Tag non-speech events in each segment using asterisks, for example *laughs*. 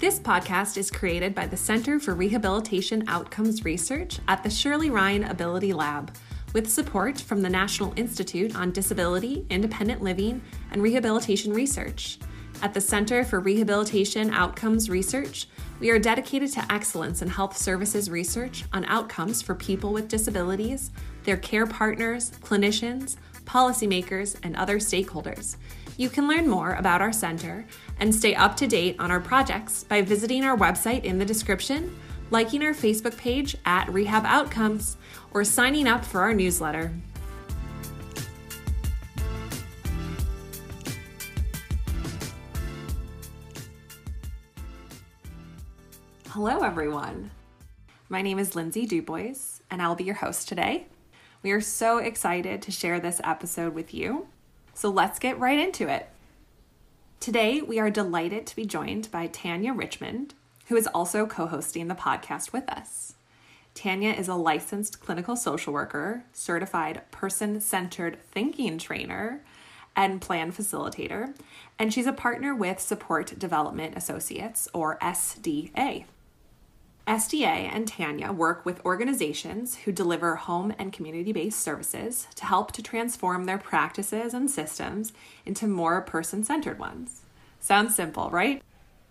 This podcast is created by the Center for Rehabilitation Outcomes Research at the Shirley Ryan AbilityLab, with support from the National Institute on Disability, Independent Living, and Rehabilitation Research. At the Center for Rehabilitation Outcomes Research, we are dedicated to excellence in health services research on outcomes for people with disabilities, their care partners, clinicians, policymakers, and other stakeholders. You can learn more about our center and stay up to date on our projects by visiting our website in the description, liking our Facebook page at Rehab Outcomes, or signing up for our newsletter. Hello, everyone. My name is Lindsay Dubois, and I'll be your host today. We are so excited to share this episode with you. So let's get right into it. Today, we are delighted to be joined by Tanya Richmond, who is also co hosting the podcast with us. Tanya is a licensed clinical social worker, certified person centered thinking trainer, and plan facilitator, and she's a partner with Support Development Associates, or SDA. SDA and Tanya work with organizations who deliver home and community based services to help to transform their practices and systems into more person centered ones. Sounds simple, right?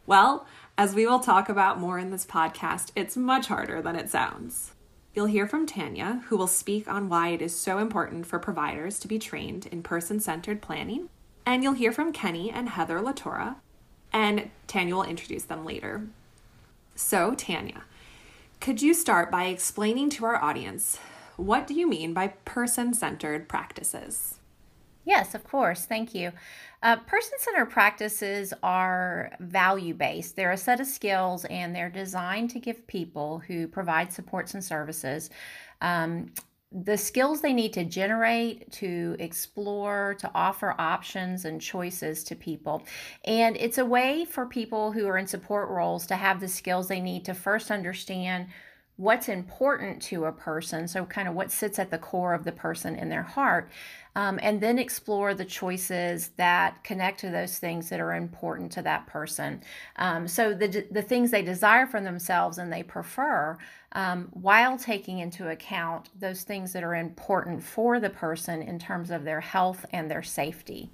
Well, as we will talk about more in this podcast, it's much harder than it sounds. You'll hear from Tanya, who will speak on why it is so important for providers to be trained in person centered planning. And you'll hear from Kenny and Heather LaTorra, and Tanya will introduce them later. So, Tanya, could you start by explaining to our audience what do you mean by person centered practices? Yes, of course. Thank you. Uh, person centered practices are value based. They're a set of skills and they're designed to give people who provide supports and services um, the skills they need to generate, to explore, to offer options and choices to people. And it's a way for people who are in support roles to have the skills they need to first understand what's important to a person. So, kind of what sits at the core of the person in their heart. Um, and then explore the choices that connect to those things that are important to that person. Um, so, the, the things they desire for themselves and they prefer um, while taking into account those things that are important for the person in terms of their health and their safety.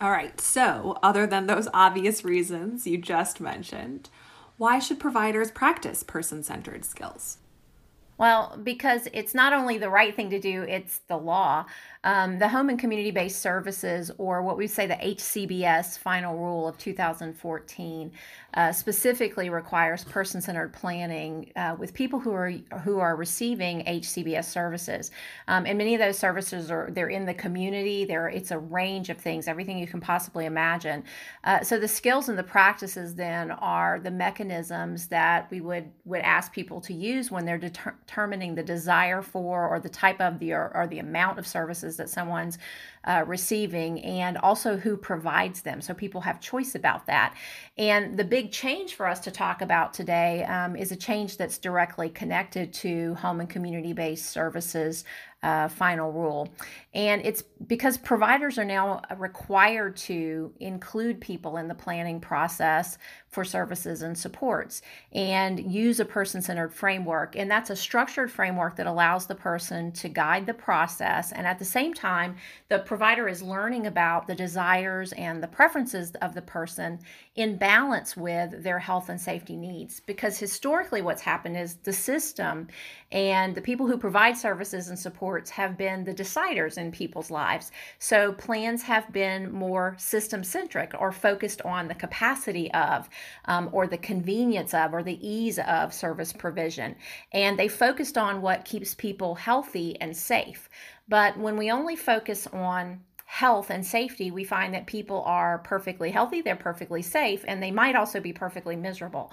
All right, so other than those obvious reasons you just mentioned, why should providers practice person centered skills? Well, because it's not only the right thing to do, it's the law. Um, the Home and Community Based Services, or what we say the HCBS final rule of 2014, uh, specifically requires person-centered planning uh, with people who are who are receiving HCBS services. Um, and many of those services are they're in the community. There, it's a range of things, everything you can possibly imagine. Uh, so the skills and the practices then are the mechanisms that we would would ask people to use when they're deter- determining the desire for or the type of the or, or the amount of services that someone's uh, receiving and also who provides them. So people have choice about that. And the big change for us to talk about today um, is a change that's directly connected to home and community based services uh, final rule. And it's because providers are now required to include people in the planning process for services and supports and use a person centered framework. And that's a structured framework that allows the person to guide the process. And at the same time, the provider is learning about the desires and the preferences of the person in balance with their health and safety needs. Because historically, what's happened is the system and the people who provide services and supports have been the deciders in people's lives. So plans have been more system centric or focused on the capacity of, um, or the convenience of, or the ease of service provision. And they focused on what keeps people healthy and safe. But when we only focus on health and safety, we find that people are perfectly healthy, they're perfectly safe, and they might also be perfectly miserable.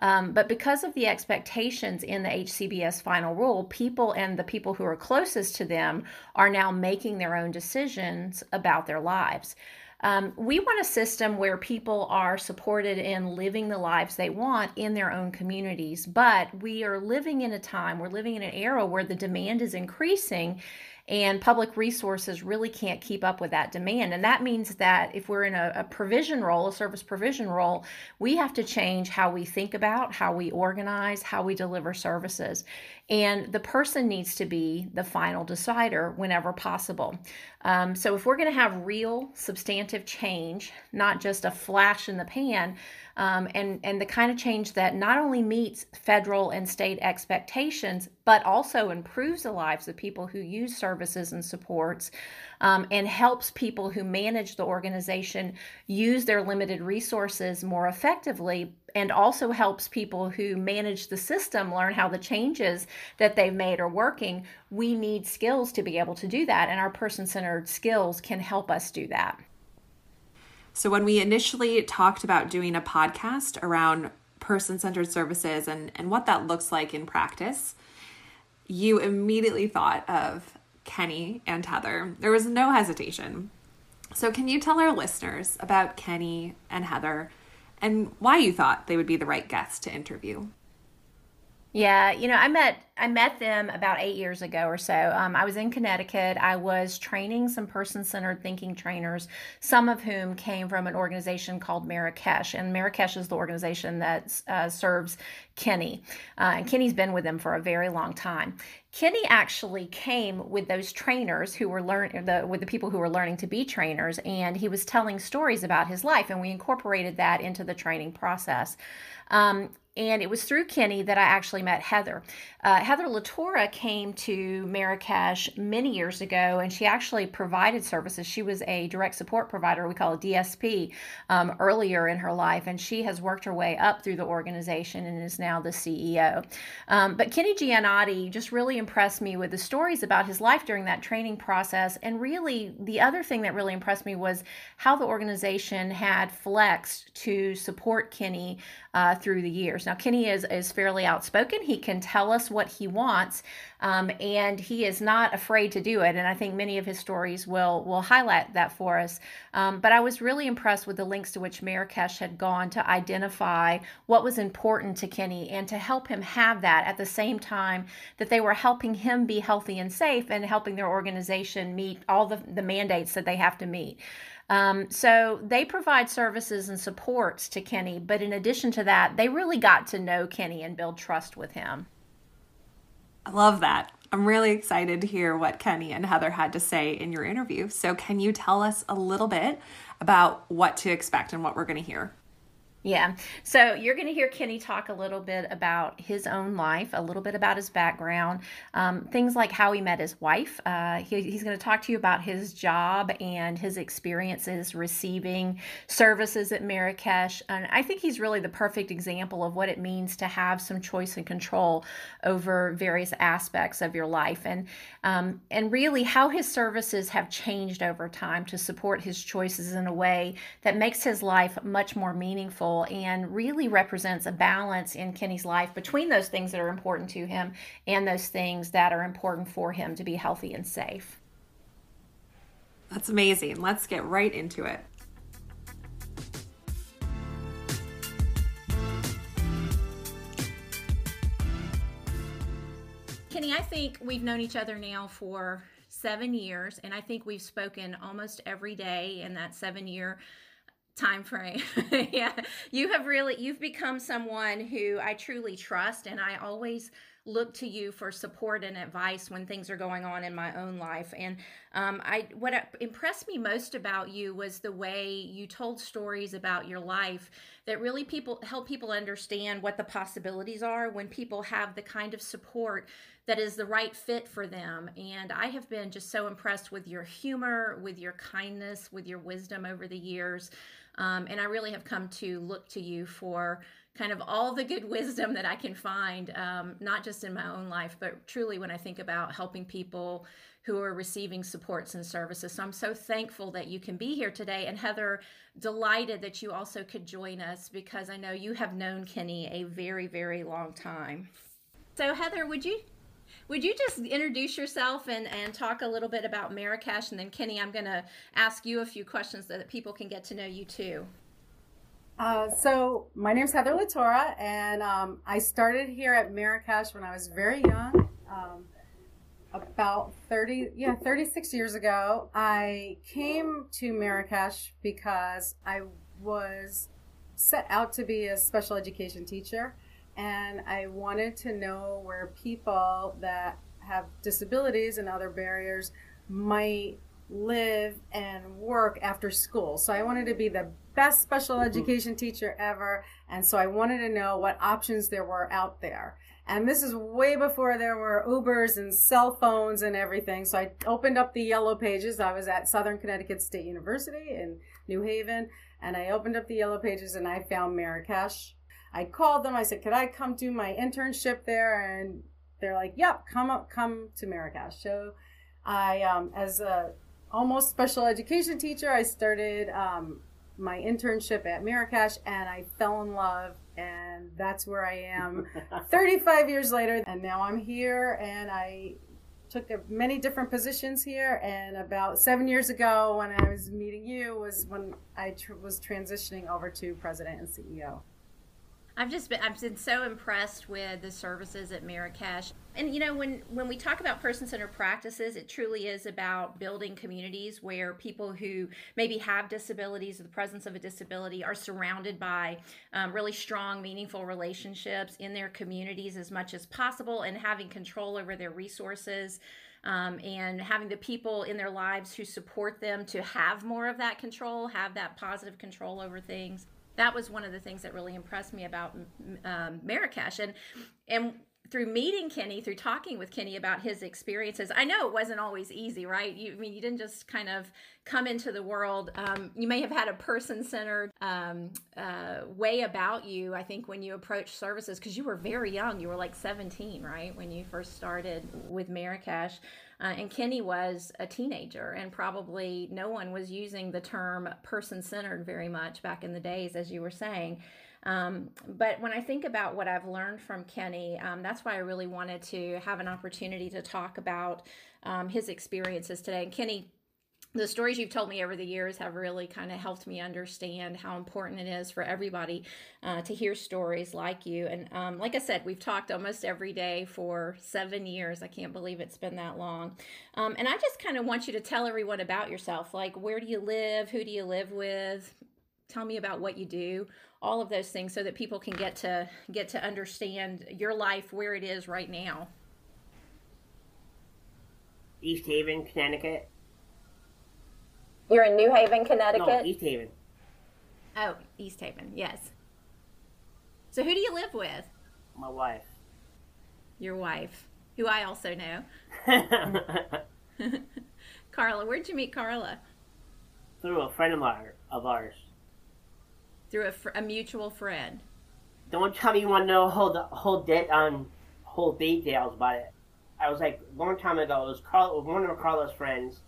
Um, but because of the expectations in the HCBS final rule, people and the people who are closest to them are now making their own decisions about their lives. Um, we want a system where people are supported in living the lives they want in their own communities, but we are living in a time, we're living in an era where the demand is increasing And public resources really can't keep up with that demand. And that means that if we're in a, a provision role, a service provision role, we have to change how we think about, how we organize, how we deliver services. And the person needs to be the final decider whenever possible. Um, so if we're going to have real substantive change, not just a flash in the pan, um, and, and the kind of change that not only meets federal and state expectations, but also improves the lives of people who use services and supports um, and helps people who manage the organization use their limited resources more effectively and also helps people who manage the system learn how the changes that they've made are working. We need skills to be able to do that, and our person centered skills can help us do that. So, when we initially talked about doing a podcast around person centered services and, and what that looks like in practice, you immediately thought of Kenny and Heather. There was no hesitation. So, can you tell our listeners about Kenny and Heather and why you thought they would be the right guests to interview? Yeah, you know, I met I met them about eight years ago or so. Um, I was in Connecticut. I was training some person centered thinking trainers, some of whom came from an organization called Marrakech. And Marrakech is the organization that uh, serves Kenny. Uh, and Kenny's been with them for a very long time. Kenny actually came with those trainers who were learning with the people who were learning to be trainers, and he was telling stories about his life, and we incorporated that into the training process. Um, and it was through Kenny that I actually met Heather. Uh, Heather LaTorra came to Marrakech many years ago, and she actually provided services. She was a direct support provider, we call it DSP, um, earlier in her life, and she has worked her way up through the organization and is now the CEO. Um, but Kenny Giannotti just really impressed me with the stories about his life during that training process, and really the other thing that really impressed me was how the organization had flexed to support Kenny uh, through the years. Now, Kenny is, is fairly outspoken. He can tell us what he wants, um, and he is not afraid to do it. And I think many of his stories will will highlight that for us. Um, but I was really impressed with the links to which Marrakech had gone to identify what was important to Kenny and to help him have that at the same time that they were helping him be healthy and safe and helping their organization meet all the, the mandates that they have to meet. Um, so they provide services and supports to Kenny, but in addition to that, they really got to know Kenny and build trust with him. I love that. I'm really excited to hear what Kenny and Heather had to say in your interview. So, can you tell us a little bit about what to expect and what we're going to hear? Yeah. So you're going to hear Kenny talk a little bit about his own life, a little bit about his background, um, things like how he met his wife. Uh, he, he's going to talk to you about his job and his experiences receiving services at Marrakech. And I think he's really the perfect example of what it means to have some choice and control over various aspects of your life, and um, and really how his services have changed over time to support his choices in a way that makes his life much more meaningful and really represents a balance in Kenny's life between those things that are important to him and those things that are important for him to be healthy and safe. That's amazing. Let's get right into it. Kenny, I think we've known each other now for seven years, and I think we've spoken almost every day in that seven year time frame. *laughs* Yeah. You have really you've become someone who i truly trust and i always look to you for support and advice when things are going on in my own life. And um, i what impressed me most about you was the way you told stories about your life that really people help people understand what the possibilities are when people have the kind of support that is the right fit for them. And i have been just so impressed with your humor with your kindness with your wisdom over the years um, and I really have come to look to you for kind of all the good *laughs* wisdom that I can find, um, not just in my own life, but truly when I think about helping people who are receiving supports and services. So I'm so thankful that you can be here today. And Heather, delighted that you also could join us because I know you have known Kenny a very, very long time. So, Heather, would you would you just introduce yourself and, and talk a little bit about Marrakech? And then, Kenny, I'm going to ask you a few questions so that people can get to know you too. Uh, so, my name is Heather LaTorra, and um, I started here at Marrakech when I was very young. Um, about 30, yeah, 36 years ago, I came to Marrakech because I was set out to be a special education teacher and I wanted to know where people that have disabilities and other barriers might live and work after school. So I wanted to be the best special mm-hmm. education teacher ever. And so I wanted to know what options there were out there. And this is way before there were Ubers and cell phones and everything. So I opened up the yellow pages. I was at Southern Connecticut State University in New Haven. And I opened up the yellow pages and I found Marrakech. I called them. I said, could I come do my internship there? And they're like, yep, come up, come to Marrakech. So I, um, as a almost special education teacher, I started um, my internship at Marrakech and I fell in love and that's where I am *laughs* 35 years later and now I'm here and I took many different positions here and about seven years ago when I was meeting you was when I tr- was transitioning over to president and CEO. I've just been I've been so impressed with the services at Marrakech. And you know, when when we talk about person-centered practices, it truly is about building communities where people who maybe have disabilities or the presence of a disability are surrounded by um, really strong, meaningful relationships in their communities as much as possible, and having control over their resources. Um, and having the people in their lives who support them to have more of that control, have that positive control over things that was one of the things that really impressed me about um, Marrakech. And and through meeting Kenny, through talking with Kenny about his experiences, I know it wasn't always easy, right? You, I mean, you didn't just kind of come into the world. Um, you may have had a person centered um, uh, way about you, I think, when you approached services, because you were very young. You were like 17, right? When you first started with Marrakech. Uh, and Kenny was a teenager, and probably no one was using the term person centered very much back in the days, as you were saying. Um, but when I think about what I've learned from Kenny, um, that's why I really wanted to have an opportunity to talk about um, his experiences today. And Kenny the stories you've told me over the years have really kind of helped me understand how important it is for everybody uh, to hear stories like you. And um, like I said, we've talked almost every day for seven years. I can't believe it's been that long. Um, and I just kind of want you to tell everyone about yourself. Like, where do you live? Who do you live with? Tell me about what you do. All of those things, so that people can get to get to understand your life where it is right now. East Haven, Connecticut. You're in New Haven, Connecticut? No, East Haven. Oh, East Haven, yes. So who do you live with? My wife. Your wife, who I also know. *laughs* *laughs* Carla, where'd you meet Carla? Through a friend of, our, of ours. Through a, fr- a mutual friend. Don't tell me you want to know whole the whole de- um whole details about it. I was like a long time ago. It was Carla, was one of Carla's friends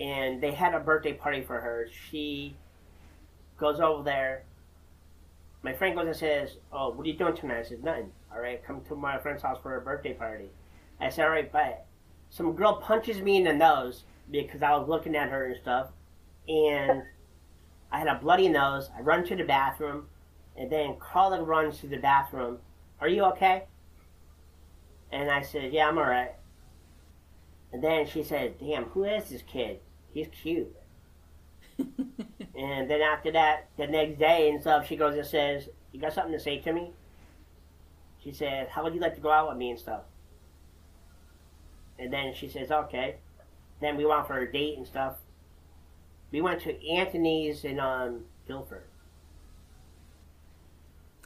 and they had a birthday party for her. She goes over there. My friend goes and says, "Oh, what are you doing tonight?" I said, "Nothing. All right, come to my friend's house for a birthday party." I said, "All right, but some girl punches me in the nose because I was looking at her and stuff, and I had a bloody nose. I run to the bathroom, and then Carla runs to the bathroom. Are you okay? And I said, "Yeah, I'm all right." And then she said, "Damn, who is this kid?" he's cute. *laughs* and then after that, the next day and stuff, she goes and says, You got something to say to me? She says, How would you like to go out with me and stuff? And then she says, Okay. Then we went for a date and stuff. We went to Anthony's in um, Guilford.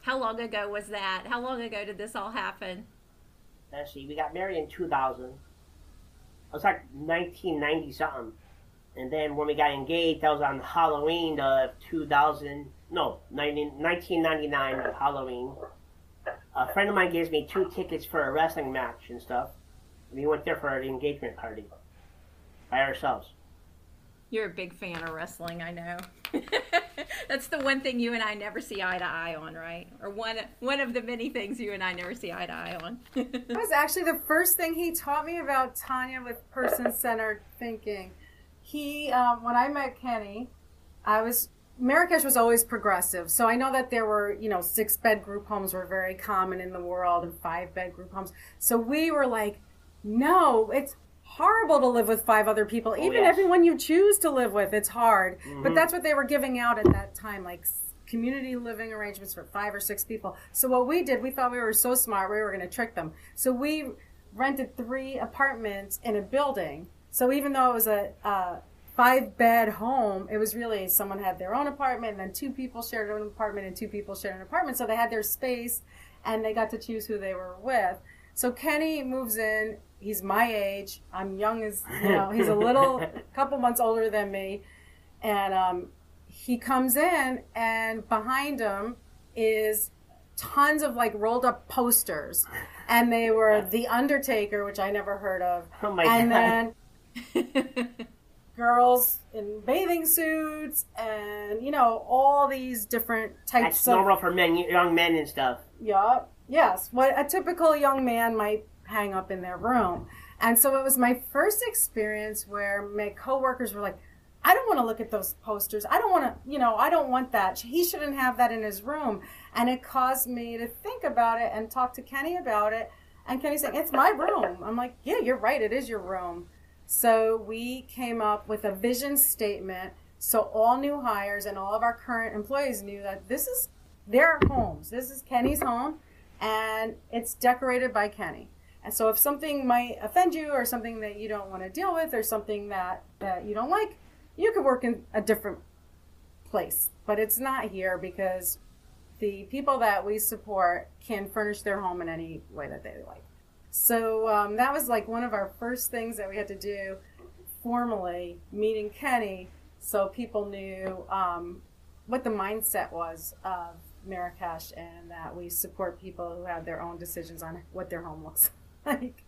How long ago was that? How long ago did this all happen? Let's see, we got married in 2000. It was like 1990 something. And then when we got engaged, that was on Halloween of 2000, no, 1999 Halloween. A friend of mine gives me two tickets for a wrestling match and stuff. We went there for an engagement party by ourselves. You're a big fan of wrestling, I know. *laughs* That's the one thing you and I never see eye to eye on, right? Or one one of the many things you and I never see eye to eye on. *laughs* that was actually the first thing he taught me about Tanya with person centered thinking he um, when I met Kenny, I was Marrakech was always progressive. So I know that there were, you know, six bed group homes were very common in the world and five bed group homes. So we were like, no, it's horrible to live with five other people. Even yes. everyone you choose to live with, it's hard. Mhm. But that's what they were giving out at that time, like community living arrangements for five or six people. So what we did, we thought we were so smart, we were going to trick them. So we rented three apartments in a building. So even though it was a, a five bed home, it was really someone had their own apartment, and then two people shared an apartment, and two people shared an apartment. So they had their space, and they got to choose who they were with. So Kenny moves in. He's my age. I'm young as you *laughs* know. He's a little, couple months older than me, and um, he comes in, and behind him is tons of like rolled up posters, and they were The Undertaker, which I never heard of, Oh my and god. then *laughs* girls in bathing suits, and you know all these different types That's of normal for men, young men and stuff. yeah. Yes. What a typical young man might hang up in their room. And so it was my first experience where my coworkers were like, I don't want to look at those posters. I don't want to, you know, I don't want that. He shouldn't have that in his room. And it caused me to think about it and talk to Kenny about it. And Kenny's saying, It's my room. I'm like, Yeah, you're right. It is your room. So we came up with a vision statement so all new hires and all of our current employees knew that this is their homes. This is Kenny's home and it's decorated by Kenny. And so if something might offend you or something that you don't want to deal with or something that, that you don't like, you could work in a different place. But it's not here because the people that we support can furnish their home in any way that they like. So um, that was like one of our first things that we had to do formally, meeting Kenny, so people knew um, what the mindset was of Marrakech and that we support people who have their own decisions on what their home looks like.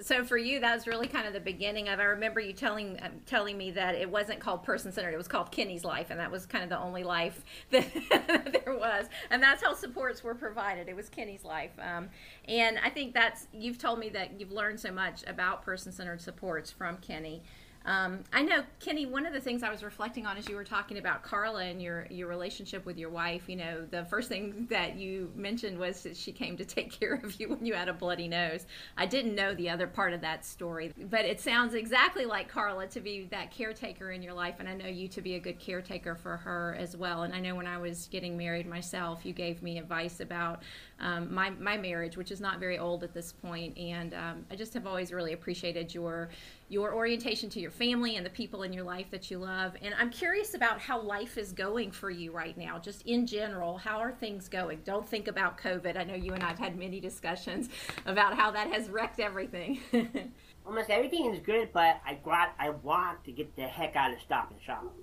So for you, that was really kind of the beginning of. I remember you telling um, telling me that it wasn't called person centered; it was called Kenny's life, and that was kind of the only life *laughs* that *laughs* there was. And that's how supports were provided. It was Kenny's life. Um, and I think that's you've told me that you've learned so much about person centered supports from Kenny. Um, I know, Kenny. One of the things I was reflecting on as you were talking about Carla and your your relationship with your wife. You know, the first thing *laughs* that you mentioned was that she came to *laughs* take care of you when you had a bloody nose. I didn't know the other part of that story, but it sounds exactly like Carla to be that caretaker in your life, and I know you to be a good caretaker for her as well. And I know when I was getting married myself, you gave me advice about um, my my marriage, which is not very old at this point, and um, I just have always really appreciated your your orientation to your family and the people in your life that you love. And I'm curious about how life is going for you right now, just in general. How are things going? Don't think about COVID. I know you and I have had many discussions *laughs* about how that has wrecked everything. *laughs* Almost everything is good, but I got I want to get the heck out of Stop and Shop.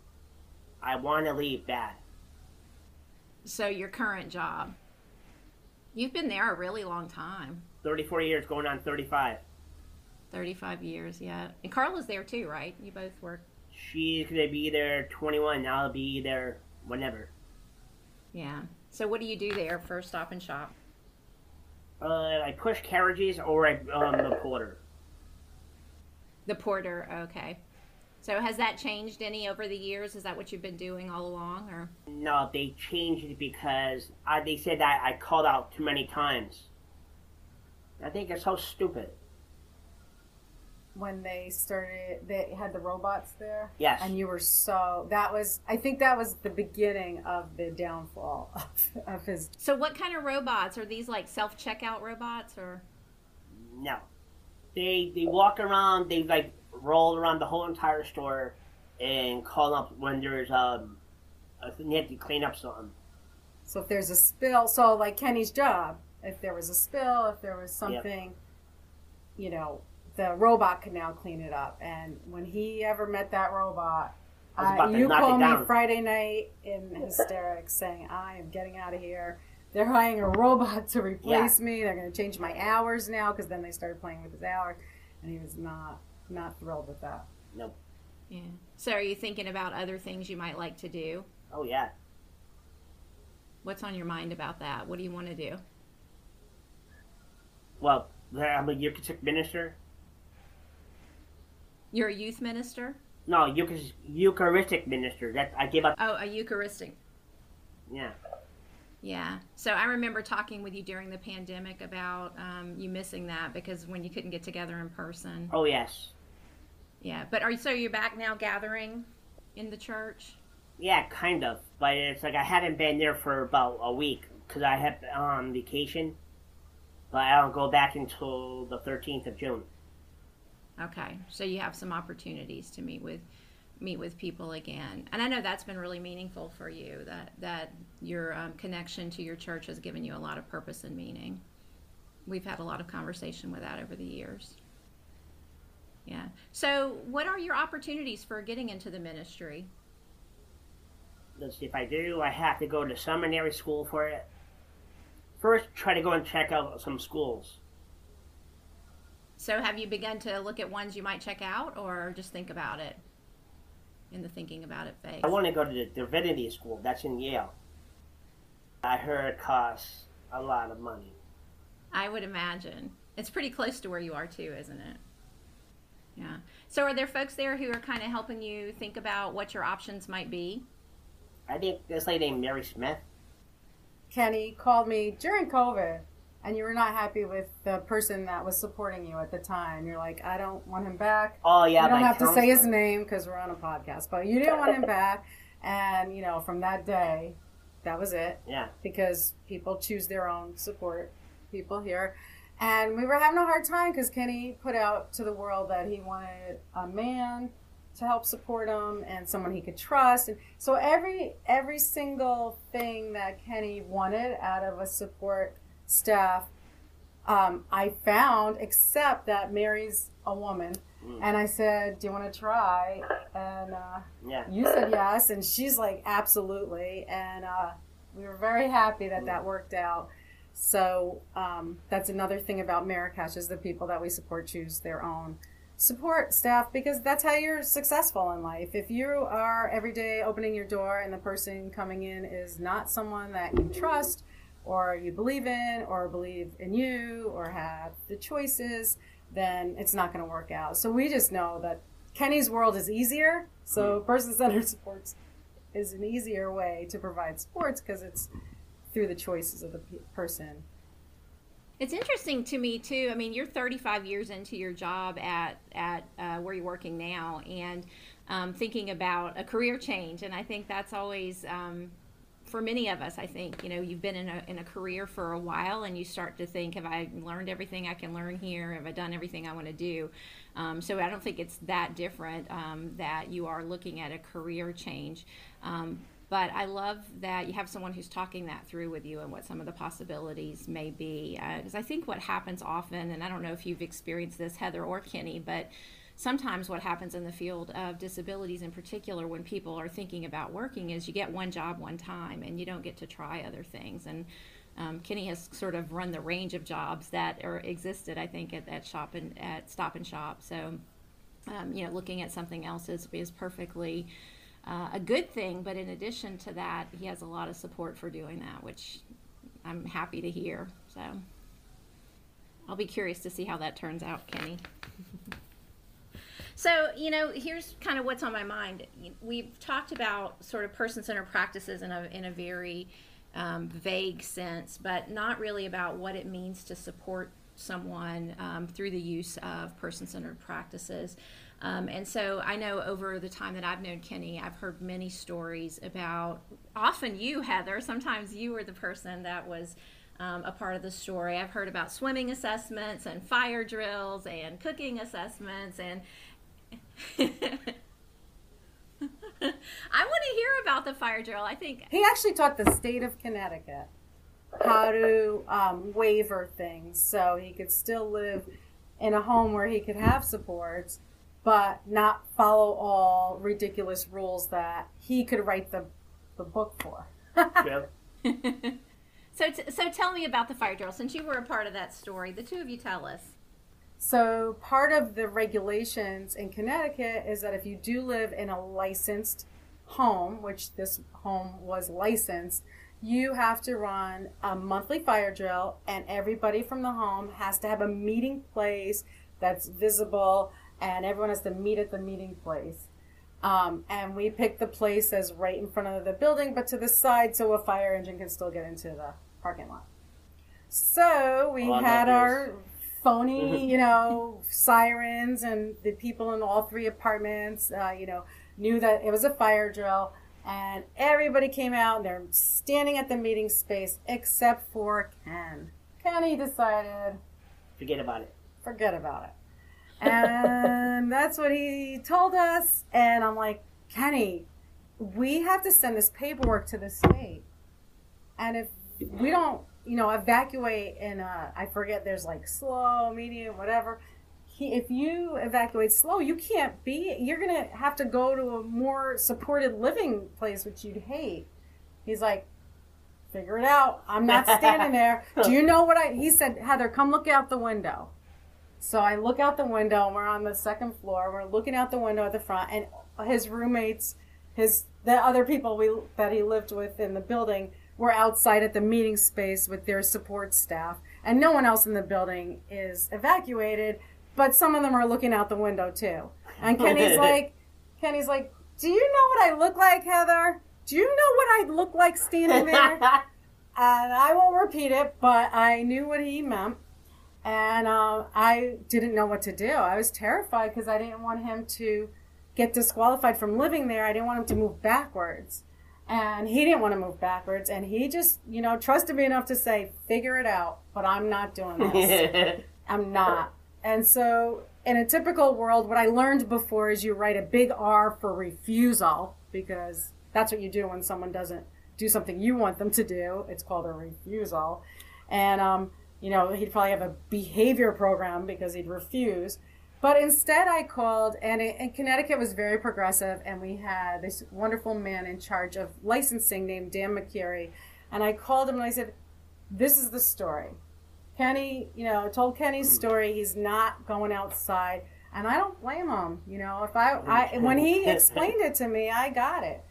I want to leave that. so, your current job, you've been there a really long time 34 years, going on 35. 35 years, yeah. And Carla's there too, right? You both work. She's gonna be there 21. I'll be there whenever. Yeah. So, what do you do there for Stop and Shop? Uh, I push carriages or I um the porter. The porter, okay. So has that changed any over the years? Is that what you've been doing all along, or No, they changed it because I, they said that I called out too many times. I think it's so stupid. When they started, they had the robots there. Yes. And you were so, that was, I think that was the beginning of the downfall *laughs* of, of his. so? What kind of robots are these? Like self checkout robots, or No. They they walk around, they like roll around the whole entire store and call up when there's um a, they have to clean up something. So if there's a spill, so like Kenny's job, if there was a spill, if there was something, you know, the robot could now clean it up. And when he ever met that robot, I uh, you knock called me. Friday night in hysterics saying, I am getting out of here. They're hiring a robot to replace me. They're going to change my hours now because then they started playing with his hours. And he was not not thrilled with that. Nope. yeah? So are you thinking about other things you might like to do? Oh yeah. What's on your mind about that? What do you want to do? Well, I'm a Eucharistic minister. You're a youth minister. No, Eucharis- Eucharistic minister. That I gave up. Oh, a Eucharistic. Yeah. Yeah. So I remember talking with you during the pandemic about um, you missing that because when you couldn't get together in person. Oh yes. Yeah, but are you so you're back now gathering in the church? Yeah, kind of. But it's like I haven't been there for about a week because I had on vacation. But I don't go back until the 13th of June. Okay, so you have some opportunities to meet with meet with people again, and I know that's been really meaningful for you. That that your um, connection to your church has given you a lot of purpose and meaning. We've had a lot of conversation with that over the years. Yeah. So, what are your opportunities for getting into the ministry? Let's see if I do. I have to go to seminary school for it. First, try to go and check out some schools. So, have you begun to look at ones you might check out, or just think about it in the thinking about it phase? I want to go to the divinity school. That's in Yale. I heard it costs a lot of money. I would imagine it's pretty close to where you are too, isn't it? Yeah. So, are there folks there who are kind of helping you think about what your options might be? I think this lady named Mary Smith. Kenny called me during COVID, and you were not happy with the person that was supporting you at the time. You're like, I don't want him back. Oh yeah, you don't have to say his name because we're on a podcast, but you didn't want him *laughs* back. And you know, from that day, that was it Yeah, because people choose their own support people here. And we were having a hard time because Kenny put out to the world that he wanted a man to help support him and someone he could trust. And so every every single thing that Kenny wanted out of a support staff, um, I found, except that Mary's a woman. Mm. And I said, "Do you want to try?" And uh, yeah. you said yes, and she's like, absolutely. And uh, we were very happy that that worked out. So um, that's another thing about Marrakech is the people that we support choose their own support staff because that's how you're successful in life. If you are every day opening your door and the person coming in is not someone that you trust or you believe in or believe in you or have the choices, then it's not going to work out. So we just know that Kenny's world is easier. So person centered supports is an easier way to provide supports because it's through the choices of the pe- person. It's interesting to me too. I mean, you're 35 years into your job at at uh, where you're working now, and um, thinking about a career change. And I think that's always um, for many of us. I think you know you've been in a in a career for a while, and you start to think, have I learned everything I can learn here? Have I done everything I want to do? Um, so I don't think it's that different um, that you are looking at a career change. Um, but I love that you have someone who's talking that through with you and what some of the possibilities may be. Because I think what happens often, and I don't know if you've experienced this, Heather or Kenny, but sometimes what happens in the field of disabilities in particular when people are thinking about working is you get one job one time and you don't get to try other things. And um, Kenny has sort of run the range of jobs that are existed, I think, at, at shop and at Stop and Shop. So, um, you know, looking at something else is, is perfectly uh, a good thing. But in addition to that, he has a lot of support for doing that, which I'm happy to hear. So I'll be curious to see how that turns out, Kenny. *laughs* so, you know, here's kind of what's on my mind. We've talked about sort of person centered practices in a, in a very um, vague sense, but not really about what it means to support someone um, through the use of person centered practices. Um, and so I know over the time that I've known Kenny, I've heard many stories about often you, Heather. Sometimes you were the person that was um, a part of the story. I've heard about swimming assessments and fire drills and cooking assessments and. I want to hear about the fire drill. I think He actually taught the state of Connecticut how to um, waiver things so he could still live in a home where he could have supports, but not follow all ridiculous rules that he could write the, the book for. True. *laughs* *laughs* so. T- so tell me about the fire drill. Since you were a part of that story, the two of you tell us. So, part of the regulations in Connecticut is that if you do live in a licensed home, which this home was licensed, you have to run a monthly fire drill, and everybody from the home has to have a meeting place that's visible, and everyone has to meet at the meeting place. Um, and we picked the place as right in front of the building, but to the side so a fire engine can still get into the parking lot. So we had our phony, *laughs* you know, sirens, and the people in all three apartments, uh, you know, knew that it was a fire drill. And everybody came out and they're standing at the meeting space except for Ken. Kenny decided, Forget about it. forget about it. And *laughs* that's what he told us. And I'm like, Kenny, we have to send this paperwork to the state. And if we don't, you know, evacuate in uh, I forget, there's like slow, medium, whatever. He, if you evacuate slow, you can't be, you're going to have to go to a more supported living place, which you'd hate. He's like, figure it out. I'm not standing there. *laughs* Do you know what I, he said, Heather, come look out the window. So I look out the window, and we're on the second floor. We're looking out the window at the front, and his roommates, his the other people we that he lived with in the building, were outside at the meeting space with their support staff, and no one else in the building is evacuated. But some of them are looking out the window too. And Kenny's *laughs* like, Kenny's like, do you know what I look like, Heather? Do you know what I look like standing there? *laughs* and I won't repeat it, but I knew what he meant and uh, I didn't know what to do. I was terrified because I didn't want him to get disqualified from living there. I didn't want him to move backwards, and he didn't want to move backwards. And he just, you know, trusted me enough to say, "Figure it out," but I'm not doing this. *laughs* I'm not. And so, in a typical world, what I learned before is you write a big R for refusal because that's what you do when someone doesn't do something you want them to do. It's called a refusal, and um, you know, he'd probably have a behavior program because he'd refuse. But instead, I called, and, it, and Connecticut was very progressive, and we had this wonderful man in charge of licensing named Dan McCary. And I called him and I said, This is the story. Kenny, you know, told Kenny's story. He's not going outside. And I don't blame him. You know, if I, I when he *laughs* explained it to me, I got it.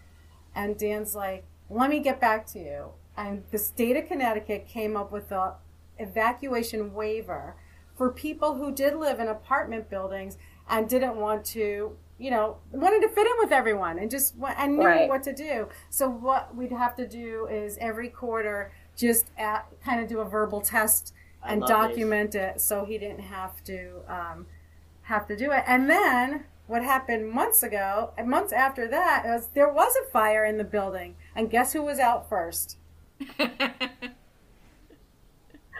And Dan's like, let me get back to you. And the state of Connecticut came up with a evacuation waiver for people who did live in apartment buildings and didn't want to, you know, wanted to fit in with everyone and just and knew Right. what to do. So what we'd have to do is every quarter just at, kind of do a verbal test and love this. document it so he didn't have to um, have to do it. And then what happened months ago, and months after that, was there was a fire in the building, and guess who was out first? *laughs*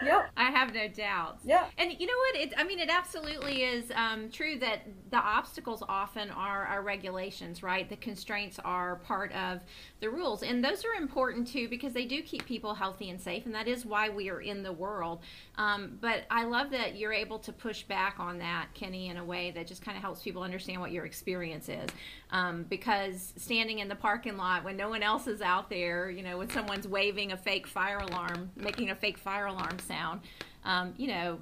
Yep. I have no doubt. Yeah. And you know what? It, I mean, it absolutely is um, true that the obstacles often are our regulations, right? The constraints are part of the rules. And those are important too because they do keep people healthy and safe. And that is why we are in the world. Um, but I love that you're able to push back on that, Kenny, in a way that just kind of helps people understand what your experience is. Um, because standing in the parking lot when no one else is out there, you know, when someone's waving a fake fire alarm, making a fake fire alarm sound, um, you know,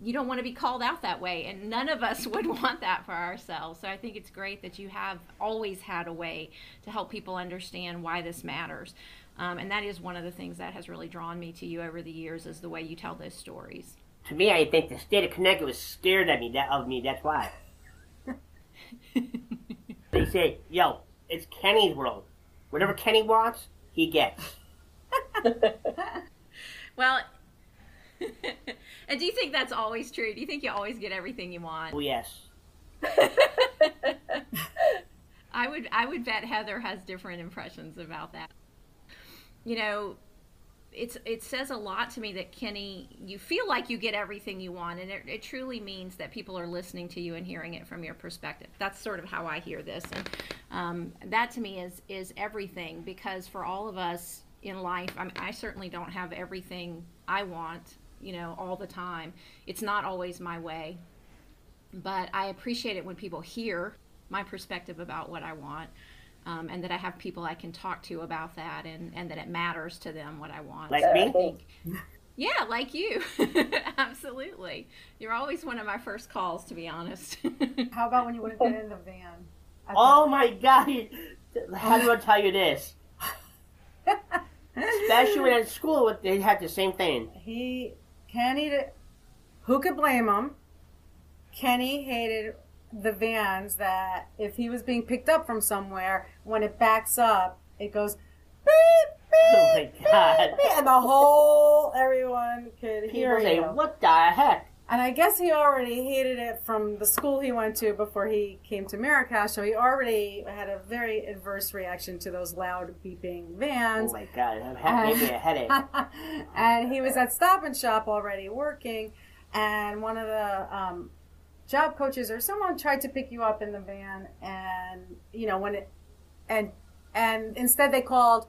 you don't want to be called out that way. And none of us *laughs* would want that for ourselves. So I think it's great that you have always had a way to help people understand why this matters. Um, and that is one of the things that has really drawn me to you over the years is the way you tell those stories. To me, I think the state of Connecticut was scared of me. That of me. That's why. *laughs* they say, "Yo, it's Kenny's world. Whatever Kenny wants, he gets." *laughs* Well, *laughs* and do you think that's always true? Do you think you always get everything you want? Oh yes. *laughs* I would I would bet Heather has different impressions about that. You know, it's it says a lot to me that Kenny, you feel like you get everything you want, and it, it truly means that people are listening to you and hearing it from your perspective. That's sort of how I hear this, and um, that to me is is everything because for all of us in life, I, mean, I certainly don't have everything I want, you know, all the time. It's not always my way, but I appreciate it when people hear my perspective about what I want. Um, and that I have people I can talk to about that, and, and that it matters to them what I want. Like So me? I think, yeah, like you, *laughs* absolutely. You're always one of my first calls, to be honest. *laughs* How about when you wouldn't get in the van? at Oh my God! How do I tell you this? *laughs* Especially when at school, they had the same thing. he Kenny who could blame him Kenny hated the vans that if he was being picked up from somewhere when it backs up it goes beep beep, Oh my God. beep, and the whole everyone could hear People say, you "What the heck?" And I guess he already hated it from the school he went to before he came to Marrakech. So he already had a very adverse reaction to those loud beeping vans. Oh my god, maybe a headache. *laughs* and he was at Stop and Shop already working, and one of the um, job coaches or someone tried to pick you up in the van, and you know when it, and and instead they called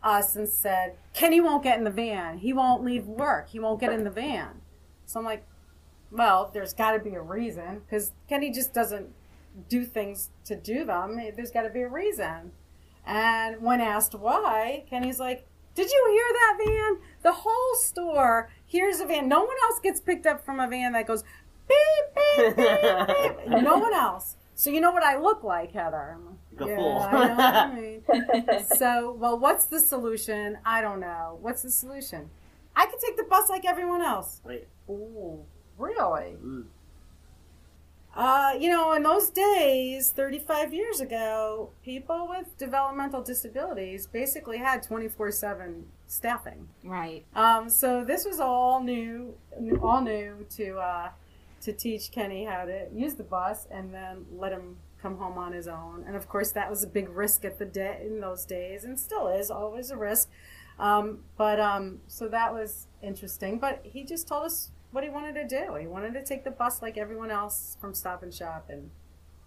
us and said Kenny won't get in the van. He won't leave work. He won't get in the van. So I'm like, well, there's got to be a reason because Kenny just doesn't do things to do them. There's got to be a reason. And when asked why, Kenny's like, Did you hear that van? The whole store hears a van. No one else gets picked up from a van that goes beep, beep, beep, beep. *laughs* no one else. So you know what I look like, Heather? Like yeah, fool. I know what I *laughs* mean. So, well, what's the solution? I don't know. What's the solution? I could take the bus like everyone else. Wait. Ooh, really? Mm. Uh, you know, in those days, 35 years ago, people with developmental disabilities basically had 24 7 staffing. Right. Um, so this was all new, all new to, uh, to teach Kenny how to use the bus and then let him come home on his own. And of course, that was a big risk at the day in those days, and still is always a risk. Um, but um, so that was interesting. But he just told us what he wanted to do. He wanted to take the bus like everyone else from Stop and Shop, and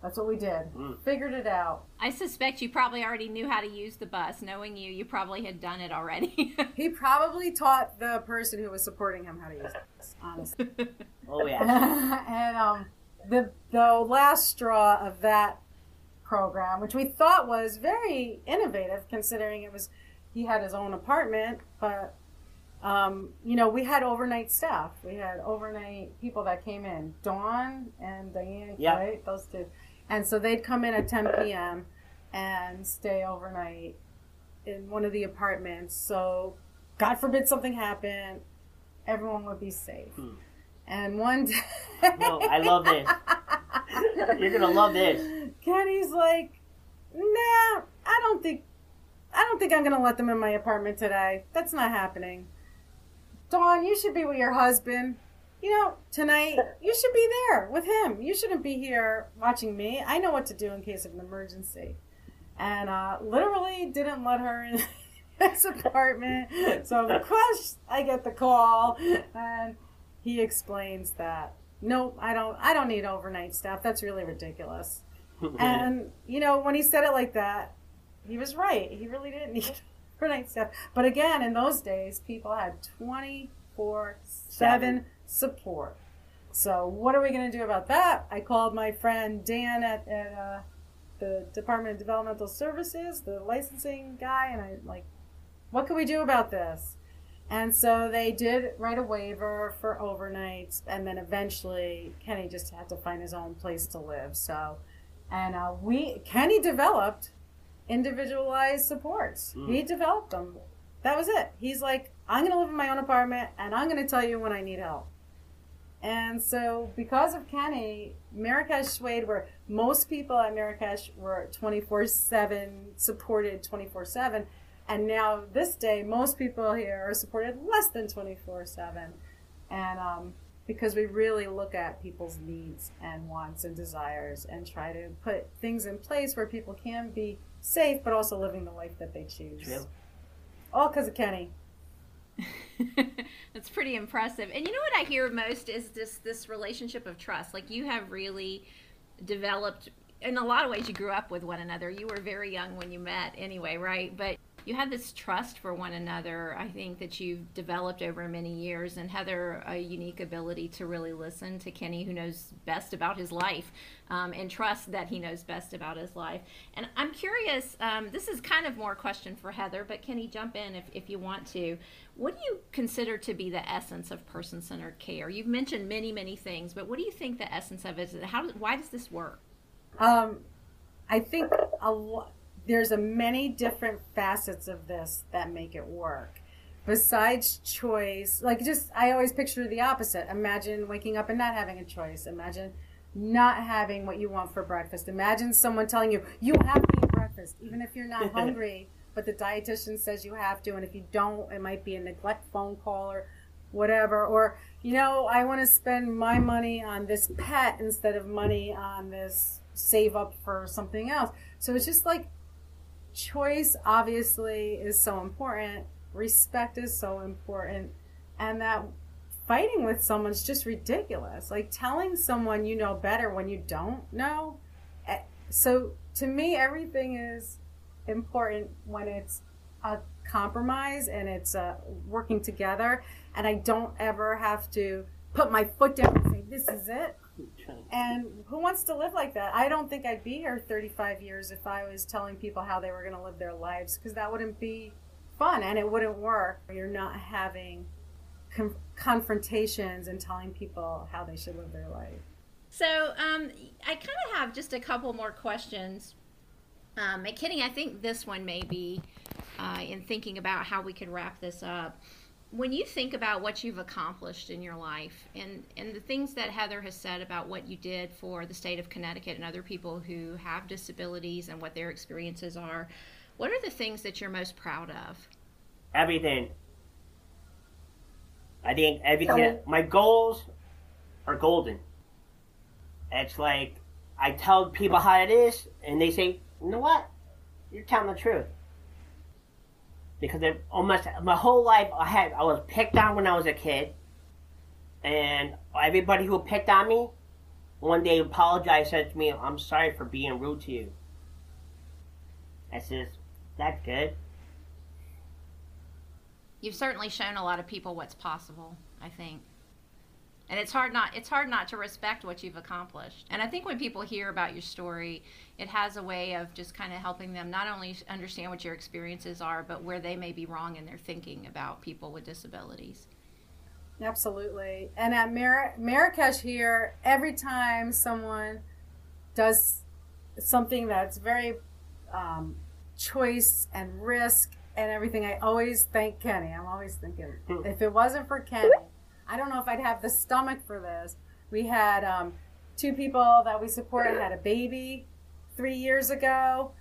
that's what we did. Mm. Figured it out. I suspect you probably already knew how to use the bus. Knowing you, you probably had done it already. *laughs* He probably taught the person who was supporting him how to use it. honestly. *laughs* Oh yeah. *laughs* and um, the the last straw of that program, which we thought was very innovative, considering it was he had his own apartment, but um, you know we had overnight staff. We had overnight people that came in, Dawn and Diane, Yeah. right? Those two, and so they'd come in at 10 p.m. and stay overnight in one of the apartments. So, God forbid something happened, everyone would be safe. Hmm. And one day, No, I love this. *laughs* You're gonna love this. Kenny's like, nah, I don't think, I don't think I'm gonna let them in my apartment today. That's not happening. Dawn, you should be with your husband. You know, tonight you should be there with him. You shouldn't be here watching me. I know what to do in case of an emergency. And uh, literally didn't let her in *laughs* his apartment. So of course I get the call, and he explains that nope, I don't. I don't need overnight staff. That's really ridiculous. *laughs* And you know, when he said it like that, he was right. He really didn't need overnight staff. But again, in those days, people had twenty four seven support. So what are we going to do about that? I called my friend Dan at, at uh, the Department of Developmental Services, the licensing guy, and I'm like, what can we do about this? And so they did write a waiver for overnights, and then eventually Kenny just had to find his own place to live. So, and uh, we Kenny developed individualized supports. Mm. He developed them. That was it. He's like, I'm going to live in my own apartment, and I'm going to tell you when I need help. And so, because of Kenny, Marrakech Suede, where most people at Marrakech were 24 7 supported 24 7, and now this day, most people here are supported less than 24 7. And um, because we really look at people's needs and wants and desires and try to put things in place where people can be safe but also living the life that they choose. True. All because of Kenny. *laughs* That's pretty impressive. And you know what I hear most is this this relationship of trust. Like you have really developed in a lot of ways you grew up with one another. You were very young when you met anyway, right? But you have this trust for one another. I think that you've developed over many years and Heather a unique ability to really listen to Kenny who knows best about his life um, and trust that he knows best about his life. And I'm curious, um, this is kind of more a question for Heather, but Kenny, jump in if, if you want to. What do you consider to be the essence of person-centered care? You've mentioned many, many things, but what do you think the essence of it is? How, why does this work? Um, I think a lo- there's a many different facets of this that make it work. Besides choice, like just I always picture the opposite. Imagine waking up and not having a choice. Imagine not having what you want for breakfast. Imagine someone telling you you have to eat breakfast, even if you're not *laughs* hungry, but the dietitian says you have to, and if you don't, it might be a neglect phone call or whatever or you know i want to spend my money on this pet instead of money on this save up for something else so it's just like choice obviously is so important. Respect is so important. And that fighting with someone's just ridiculous. Like telling someone you know better when you don't know eh, so to me everything is important when it's a compromise and it's uh, working together. And i don't ever have to put my foot down and say this is it and who wants to live like that? I don't think I'd be here 35 years if I was telling people how they were going to live their lives because that wouldn't be fun and it wouldn't work. You're not having com- confrontations and telling people how they should live their life. So um, I kind of have just a couple more questions. Um, Kenny, I think this one may be uh, in thinking about how we could wrap this up when you think about what you've accomplished in your life and, and the things that Heather has said about what you did for the state of Connecticut and other people who have disabilities and what their experiences are, what are the things that you're most proud of? Everything. I think everything. My goals are golden. It's like I tell people how it is, and they say, "You know what? You're telling the truth." Because almost my whole life I had I was picked on when I was a kid, and everybody who picked on me, one day apologized said to me, "I'm sorry for being rude to you." I says, "That's good." You've certainly shown a lot of people what's possible. I think and it's hard not it's hard not to respect what you've accomplished. And i think when people hear about your story it has a way of just kind of helping them not only understand what your experiences are but where they may be wrong in their thinking about people with disabilities. Absolutely. And at Mar- marrakech here every time someone does something that's very um, choice and risk and everything i always thank kenny. I'm always thinking hmm. if it wasn't for kenny I don't know if I'd have the stomach for this. We had um, two people that we supported had a baby three years ago,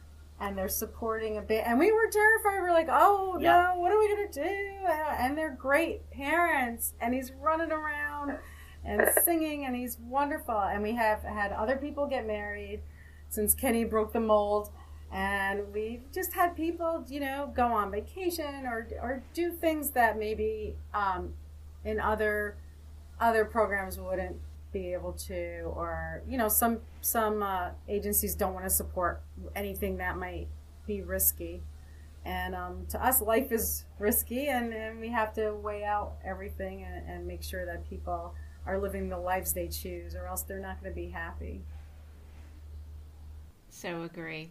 and they're supporting a bit. And we were terrified. We are like, oh yeah. no, what are we gonna do? And they're great parents, and he's running around and singing, and he's wonderful. And we have had other people get married since Kenny broke the mold. And we've just had people, you know, go on vacation or, or do things that maybe um, in other other programs wouldn't be able to or you know some some uh, agencies don't want to support anything that might be risky. And um, to us life is risky and, and we have to weigh out everything and, and make sure that people are living the lives they choose or else they're not going to be happy. So agree.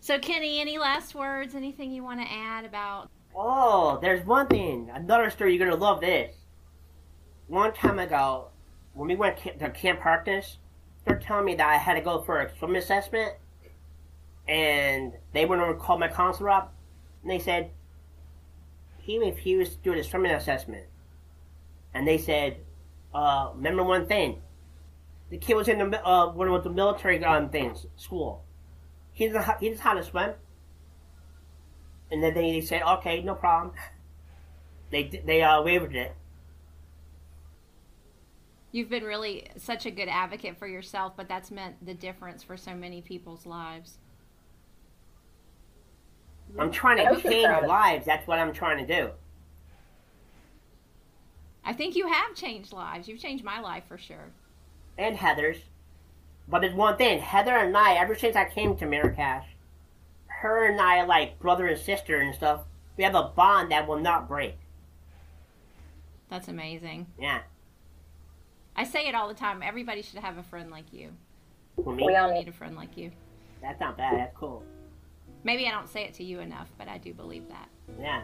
So kenny any last words anything you want to add about Oh, there's one thing. Another story. You're gonna love this. One time ago, when we went to Camp Harkness, they're telling me that I had to go for a swim assessment, and they went over and called my counselor up, and they said he refused to do the swimming assessment, and they said, uh, "Remember one thing." The kid was in the uh, one of the military um, things school. He doesn't how to swim and then they said, okay, no problem. They they uh, waived it. You've been really such a good advocate for yourself, but that's meant the difference for so many people's lives. I'm trying to change lives. That's what I'm trying to do. I think you have changed lives. You've changed my life for sure. And Heather's. But there's one thing. Heather and I, ever since I came to Marrakech, her and I are like brother and sister and stuff. We have a bond that will not break. That's amazing. Yeah. I say it all the time. Everybody should have a friend like you. For me? We all need a friend like you. That's not bad. That's cool. Maybe I don't say it to you enough, but I do believe that. Yeah.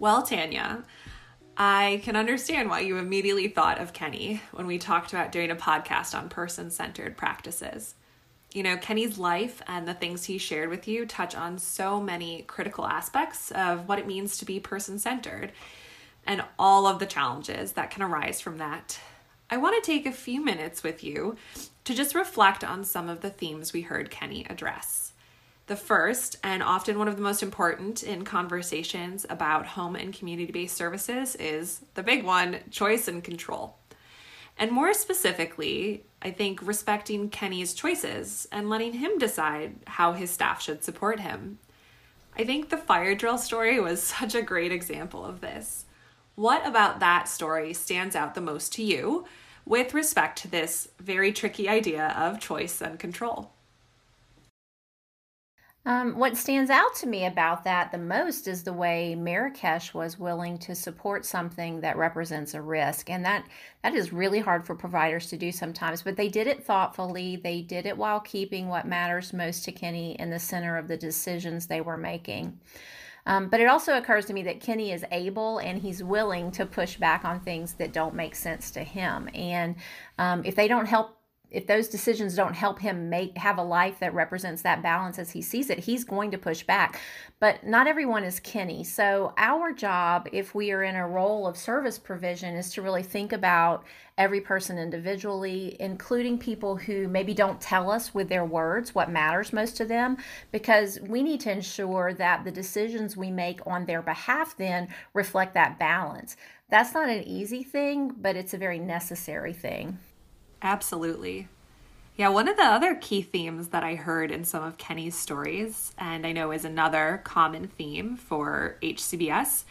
Well, Tanya, I can understand why you immediately thought of Kenny when we talked about doing a podcast on person centered practices. You know, Kenny's life and the things he shared with you touch on so many critical aspects of what it means to be person centered and all of the challenges that can arise from that. I want to take a few minutes with you to just reflect on some of the themes we heard Kenny address. The first, and often one of the most important in conversations about home and community based services, is the big one choice and control. And more specifically, I think respecting Kenny's choices and letting him decide how his staff should support him. I think the fire drill story was *laughs* such a great example of this. What about that story stands out the most to you with respect to this very tricky idea of choice and control? Um, what stands out to me about that the most is the way Marrakech was willing to support something that represents a risk, and that that is really hard for providers to do sometimes. But they did it thoughtfully. They did it while keeping what matters most to Kenny in the center of the decisions they were making. Um, but it also occurs to me that Kenny is able and he's willing to push back on things that don't make sense to him. And um, if they don't help if those decisions don't help him make have a life that represents that balance as he sees it he's going to push back. But not everyone is kenny. So our job if we are in a role of service provision is to really think about every person individually including people who maybe don't tell us with their words what matters most to them because we need to ensure that the decisions we make on their behalf then reflect that balance. That's not an easy thing but it's a very necessary thing Absolutely. Yeah, one of the other key themes that I heard in some of Kenny's stories, and I know is another common theme for HCBS,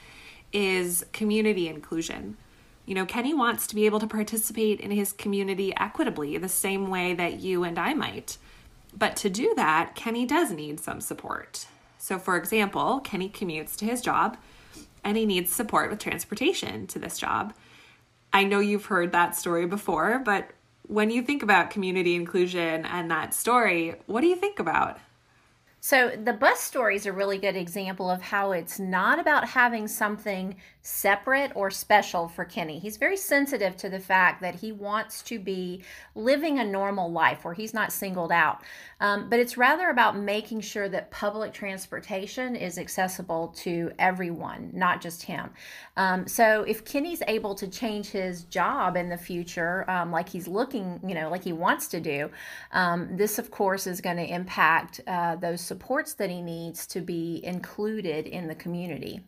is community inclusion. You know, Kenny wants to be able to participate in his community equitably, the same way that you and I might. But to do that, Kenny does need some support. So, for example, Kenny commutes to his job and he needs support with transportation to this job. I know you've heard that story before, but when you think about community inclusion and that story, what do you think about? So, the bus story is a really good example of how it's not about having something separate or special for Kenny. He's very sensitive to the fact that he wants to be living a normal life where he's not singled out. Um, but it's rather about making sure that public transportation is accessible to everyone, not just him. Um, so if Kenny's able to change his job in the future, um, like he's looking, you know, like he wants to do, um, this, of course, is going to impact uh, those supports that he needs to be included in the community.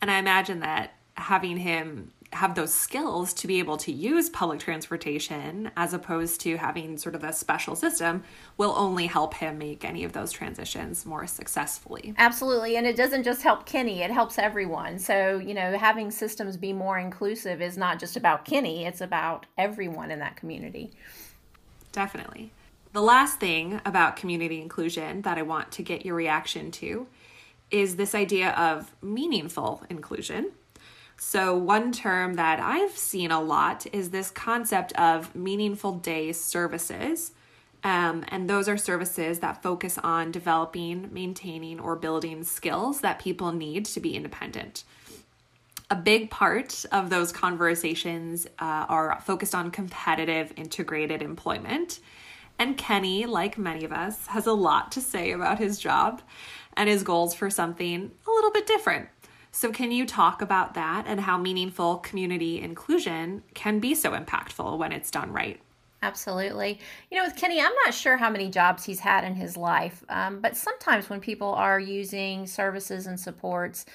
And I imagine that having him have those skills to be able to use public transportation as opposed to having sort of a special system will only help him make any of those transitions more successfully. Absolutely. And it doesn't just help Kenny, it helps everyone. So, you know, having systems be more inclusive is not just about Kenny, it's about everyone in that community. Definitely. The last thing about community inclusion that I want to get your reaction to is this idea of meaningful inclusion. So, one term that I've seen a lot is this concept of meaningful day services. Um, and those are services that focus on developing, maintaining, or building skills that people need to be independent. A big part of those conversations uh, are focused on competitive integrated employment. And Kenny, like many of us, has a lot to say about his job and his goals for something a little bit different. So, can you talk about that and how meaningful community inclusion can be so impactful when it's done right? Absolutely. You know, with Kenny, I'm not sure how many jobs he's had in his life, um, but sometimes when people are using services and supports,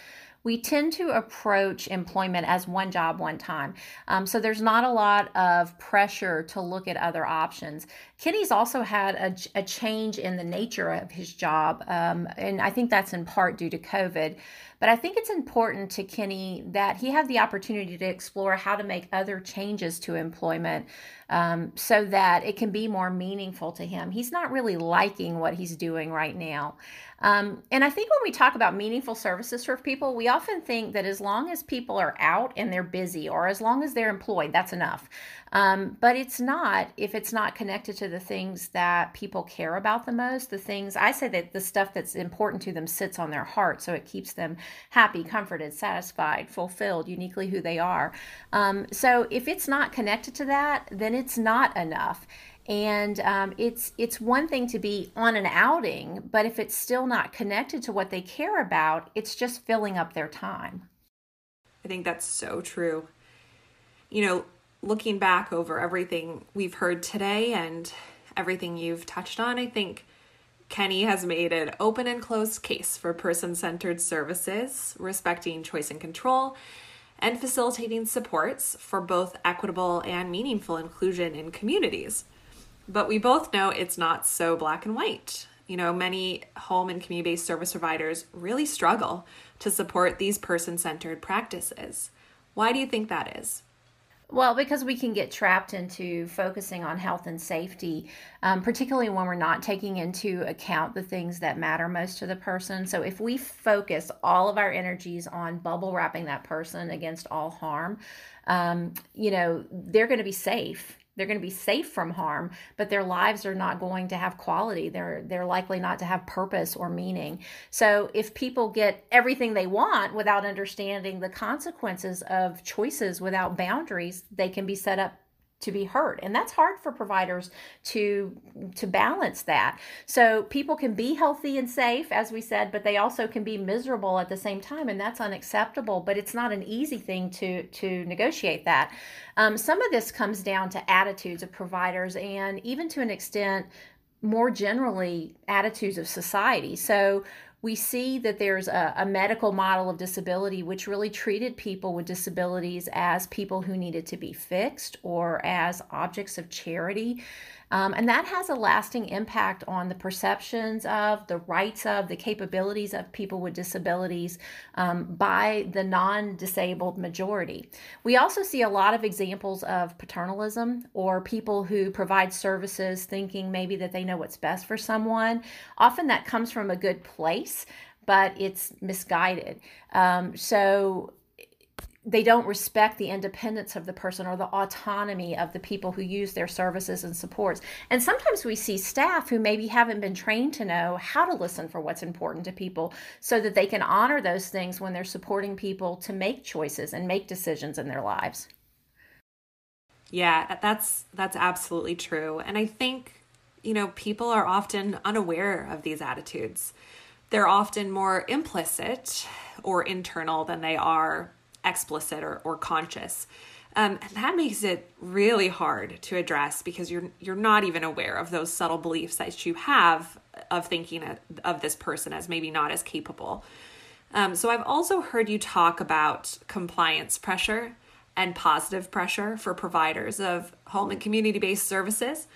we tend to approach employment as one job, one time. Um, so there's not a lot of pressure to look at other options. Kenny's also had a, a change in the nature of his job, um, and I think that's in part due to COVID. But I think it's important to Kenny that he have the opportunity to explore how to make other changes to employment um, so that it can be more meaningful to him. He's not really liking what he's doing right now. Um, and I think when we talk about meaningful services for people, we often think that as long as people are out and they're busy or as long as they're employed, that's enough. Um, but it's not if it's not connected to the things that people care about the most. The things I say that the stuff that's important to them sits on their heart, so it keeps them happy, comforted, satisfied, fulfilled, uniquely who they are. Um, so if it's not connected to that, then it's not enough. and um, it's it's one thing to be on an outing but if it's still not connected to what they care about it's just filling up their time i think that's so true you know looking back over everything we've heard today and everything you've touched on i think kenny has made an open and closed case for person-centered services respecting choice and control and facilitating supports for both equitable and meaningful inclusion in communities but we both know it's not so black and white. You know, many home and community based service providers really struggle to support these person centered practices. Why do you think that is? Well, because we can get trapped into focusing on health and safety, um, particularly when we're not taking into account the things that matter most to the person. So, if we focus all of our energies on bubble wrapping that person against all harm, um, you know, they're going to be safe they're going to be safe from harm but their lives are not going to have quality. They're they're likely not to have purpose or meaning. So if people get everything they want without understanding the consequences of choices without boundaries they can be set up to be heard and that's hard for providers to to balance that. So people can be healthy and safe as we said but they also can be miserable at the same time and that's unacceptable but it's not an easy thing to to negotiate that. Um, some of this comes down to attitudes of providers and even to an extent more generally attitudes of society. So we see that there's a, a, medical model of disability which really treated people with disabilities as people who needed to be fixed or as objects of charity. Um, and that has a lasting impact on the perceptions of, the rights of, the capabilities of people with disabilities um, by the non disabled majority. We also see a lot of examples of paternalism or people who provide services thinking maybe that they know what's best for someone. Often that comes from a good place but it's misguided. Um, so they don't respect the independence of the person or the autonomy of the people who use their services and supports. And sometimes we see staff who maybe haven't been trained to know how to listen for what's important to people so that they can honor those things when they're supporting people to make choices and make decisions in their lives. Yeah, that's that's absolutely true. And I think you know, people are often unaware of these attitudes. They're often more implicit or internal than they are explicit or, or conscious. Um, and that makes it really hard to address because you're you're not even aware of those subtle beliefs that you have of thinking of, of this person as maybe not as capable. Um, so I've also heard you talk about compliance pressure and positive pressure for providers of home and community based services,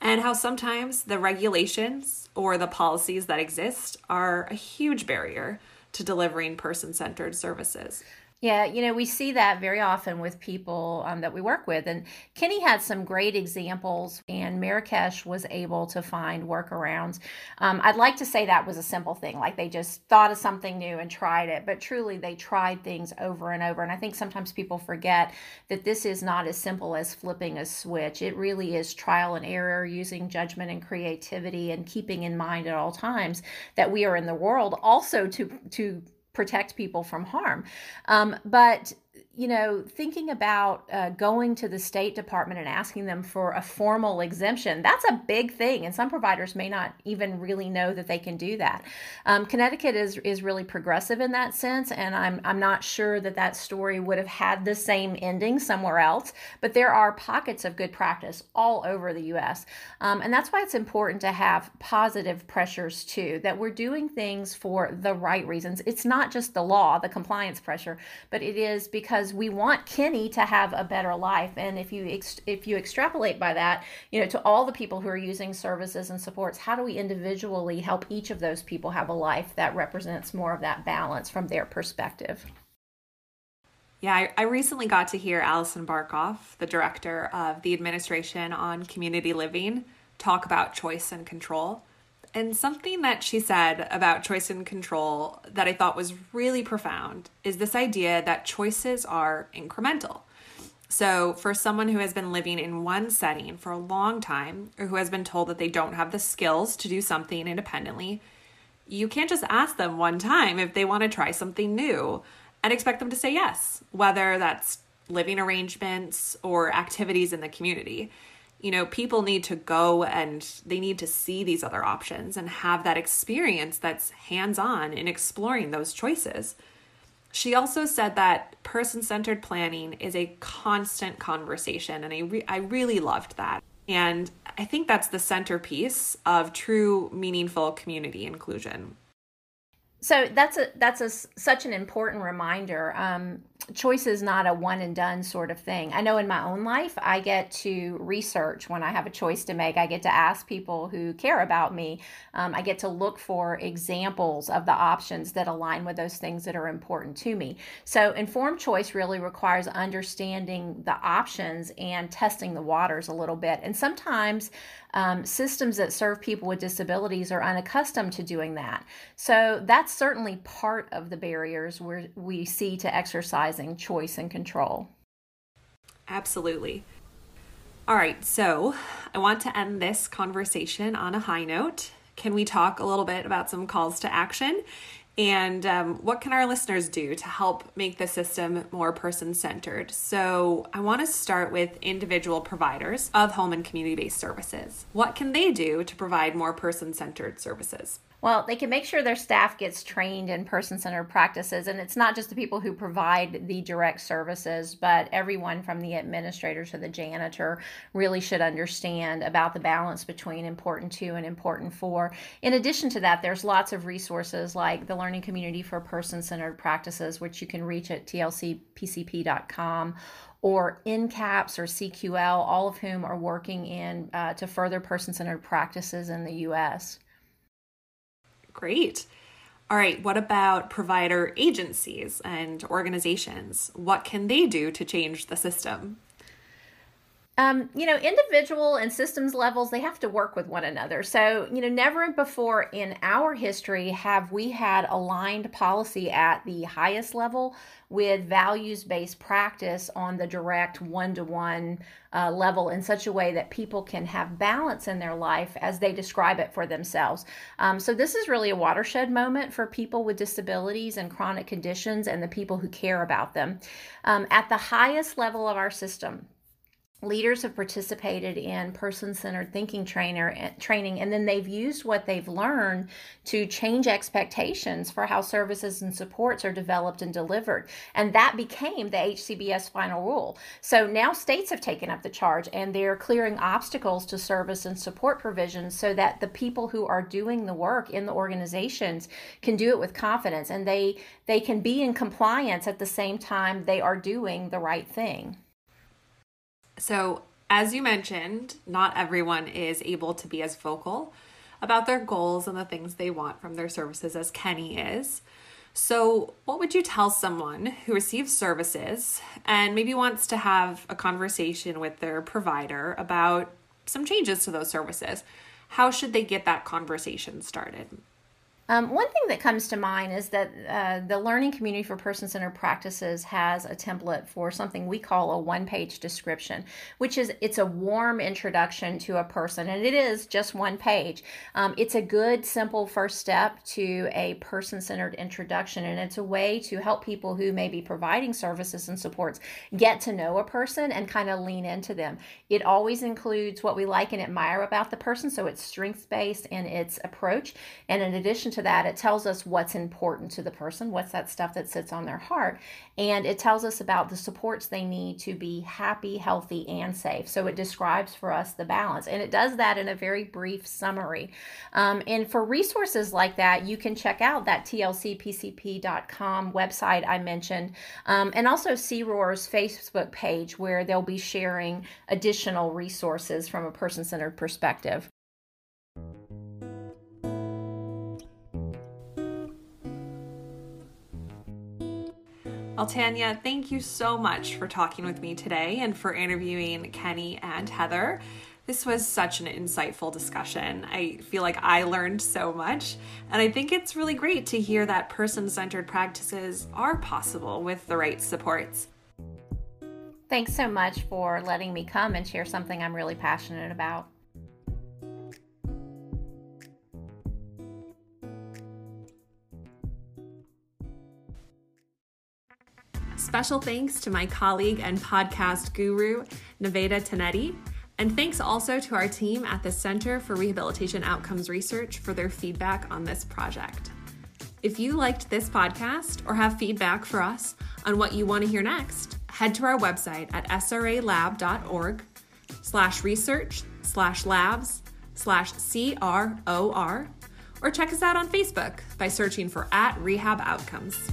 and how sometimes the regulations or the policies that exist are a huge barrier to delivering person centered services. Yeah, you know, we see that very often with people um, that we work with. And Kenny had some great examples, and Marrakech was able to find workarounds. Um, I'd like to say that was a simple thing, like they just thought of something new and tried it, but truly they tried things over and over. And I think sometimes people forget that this is not as simple as flipping a switch. It really is trial and error, using judgment and creativity, and keeping in mind at all times that we are in the world also to to protect people from harm. Um, but you know, thinking about uh, going to the State Department and asking them for a formal exemption, that's a big thing. And some providers may not even really know that they can do that. Um, Connecticut is, is really progressive in that sense. And I'm, I'm not sure that that story would have had the same ending somewhere else. But there are pockets of good practice all over the US. Um, and that's why it's important to have positive pressures too, that we're doing things for the right reasons. It's not just the law, the compliance pressure, but it is because because we want Kenny to have a better life. And if you ex- if you extrapolate by that, you know, to all the people who are using services and supports, how do we individually help each of those people have a life that represents more of that balance from their perspective? Yeah, I, I recently got to hear Allison Barkoff, the director of the Administration on Community Living, talk about choice and control. And something that she said about choice and control that I thought was really profound is this idea that choices are incremental. So, for someone who has been living in one setting for a long time or who has been told that they don't have the skills to do something independently, you can't just ask them one time if they want to try something new and expect them to say yes, whether that's living arrangements or activities in the community you know, people need to go and they need to see these other options and have that experience that's hands on in exploring those choices. She also said that person centered planning is a constant conversation, and I, re- I really loved that. And I think that's the centerpiece of true, meaningful community inclusion. So that's a that's a such an important reminder. Um, choice is not a one and done sort of thing. I know in my own life, I get to research when I have a choice to make. I get to ask people who care about me. Um, I get to look for examples of the options that align with those things that are important to me. So, informed choice really requires understanding the options and testing the waters a little bit. And sometimes um, systems that serve people with disabilities are unaccustomed to doing that. So, that's certainly part of the barriers where we see to exercise choice and control. Absolutely. All right, so I want to end this conversation on a high note. Can we talk a little bit about some calls to action? And um, what can our listeners do to help make the system more person centered? So, I want to start with individual providers of home and community based services. What can they do to provide more person centered services? Well, they can make sure their staff gets trained in person centered practices. And it's not just the people who provide the direct services, but everyone from the administrator to the janitor really should understand about the balance between important to and important for. In addition to that, there's lots of resources like the Learning Community for Person Centered Practices, which you can reach at tlcpcp.com or NCAPPS or CQL, all of whom are working in uh, to further person-centered practices in the U.S. Great. All right, what about provider agencies and organizations? What can they do to change the system? Um, you know, individual and systems levels, they have to work with one another. So, you know, never before in our history have we had aligned policy at the highest level with values based practice on the direct one to one level in such a way that people can have balance in their life as they describe it for themselves. Um, so, this is really a watershed moment for people with disabilities and chronic conditions and the people who care about them. Um, at the highest level of our system, leaders have participated in person-centered thinking trainer eh, training and then they've used what they've learned to change expectations for how services and supports are developed and delivered. And that became the HCBS final rule. So now states have taken up the charge and they're clearing obstacles to service and support provisions so that the people who are doing the work in the organizations can do it with confidence and they they can be in compliance at the same time they are doing the right thing so, as you mentioned, not everyone is able to be as vocal about their goals and the things they want from their services as Kenny is. So, what would you tell someone who receives services and maybe wants to have a conversation with their provider about some changes to those services? How should they get that conversation started? Um, one thing that comes to mind is that uh, the Learning Community for Person Centered Practices has a template for something we call a one page description, which is it's a warm introduction to a person, and it is just one page. Um, it's a good, simple first step to a person centered introduction, and it's a way to help people who may be providing services and supports get to know a person and kind of lean into them. It always includes what we like and admire about the person, so it's strengths based in its approach, and in addition to that, it tells us what's important to the person, what's that stuff that sits on their heart, and it tells us about the supports they need to be happy, healthy, and safe. So it describes for us the balance, and it does that in a very brief summary. Um, and for resources like that, you can check out that tlcpcp.com website I mentioned, um, and also CROR's Facebook page where they'll be sharing additional resources from a person centered perspective. Well, Tanya, thank you so much for talking with me today and for interviewing Kenny and Heather. This was such an insightful discussion. I feel like I learned so much, and I think it's really great to hear that person centered practices are possible with the right supports. Thanks so much for letting me come and share something I'm really passionate about. Special thanks to my colleague and podcast guru, Nevada Tanetti. And thanks also to our team at the Center for Rehabilitation Outcomes Research for their feedback on this project. If you liked this podcast or have feedback for us on what you want to hear next, head to our website at sralab.org slash research slash labs slash CROR or check us out on Facebook by searching for at Rehab Outcomes.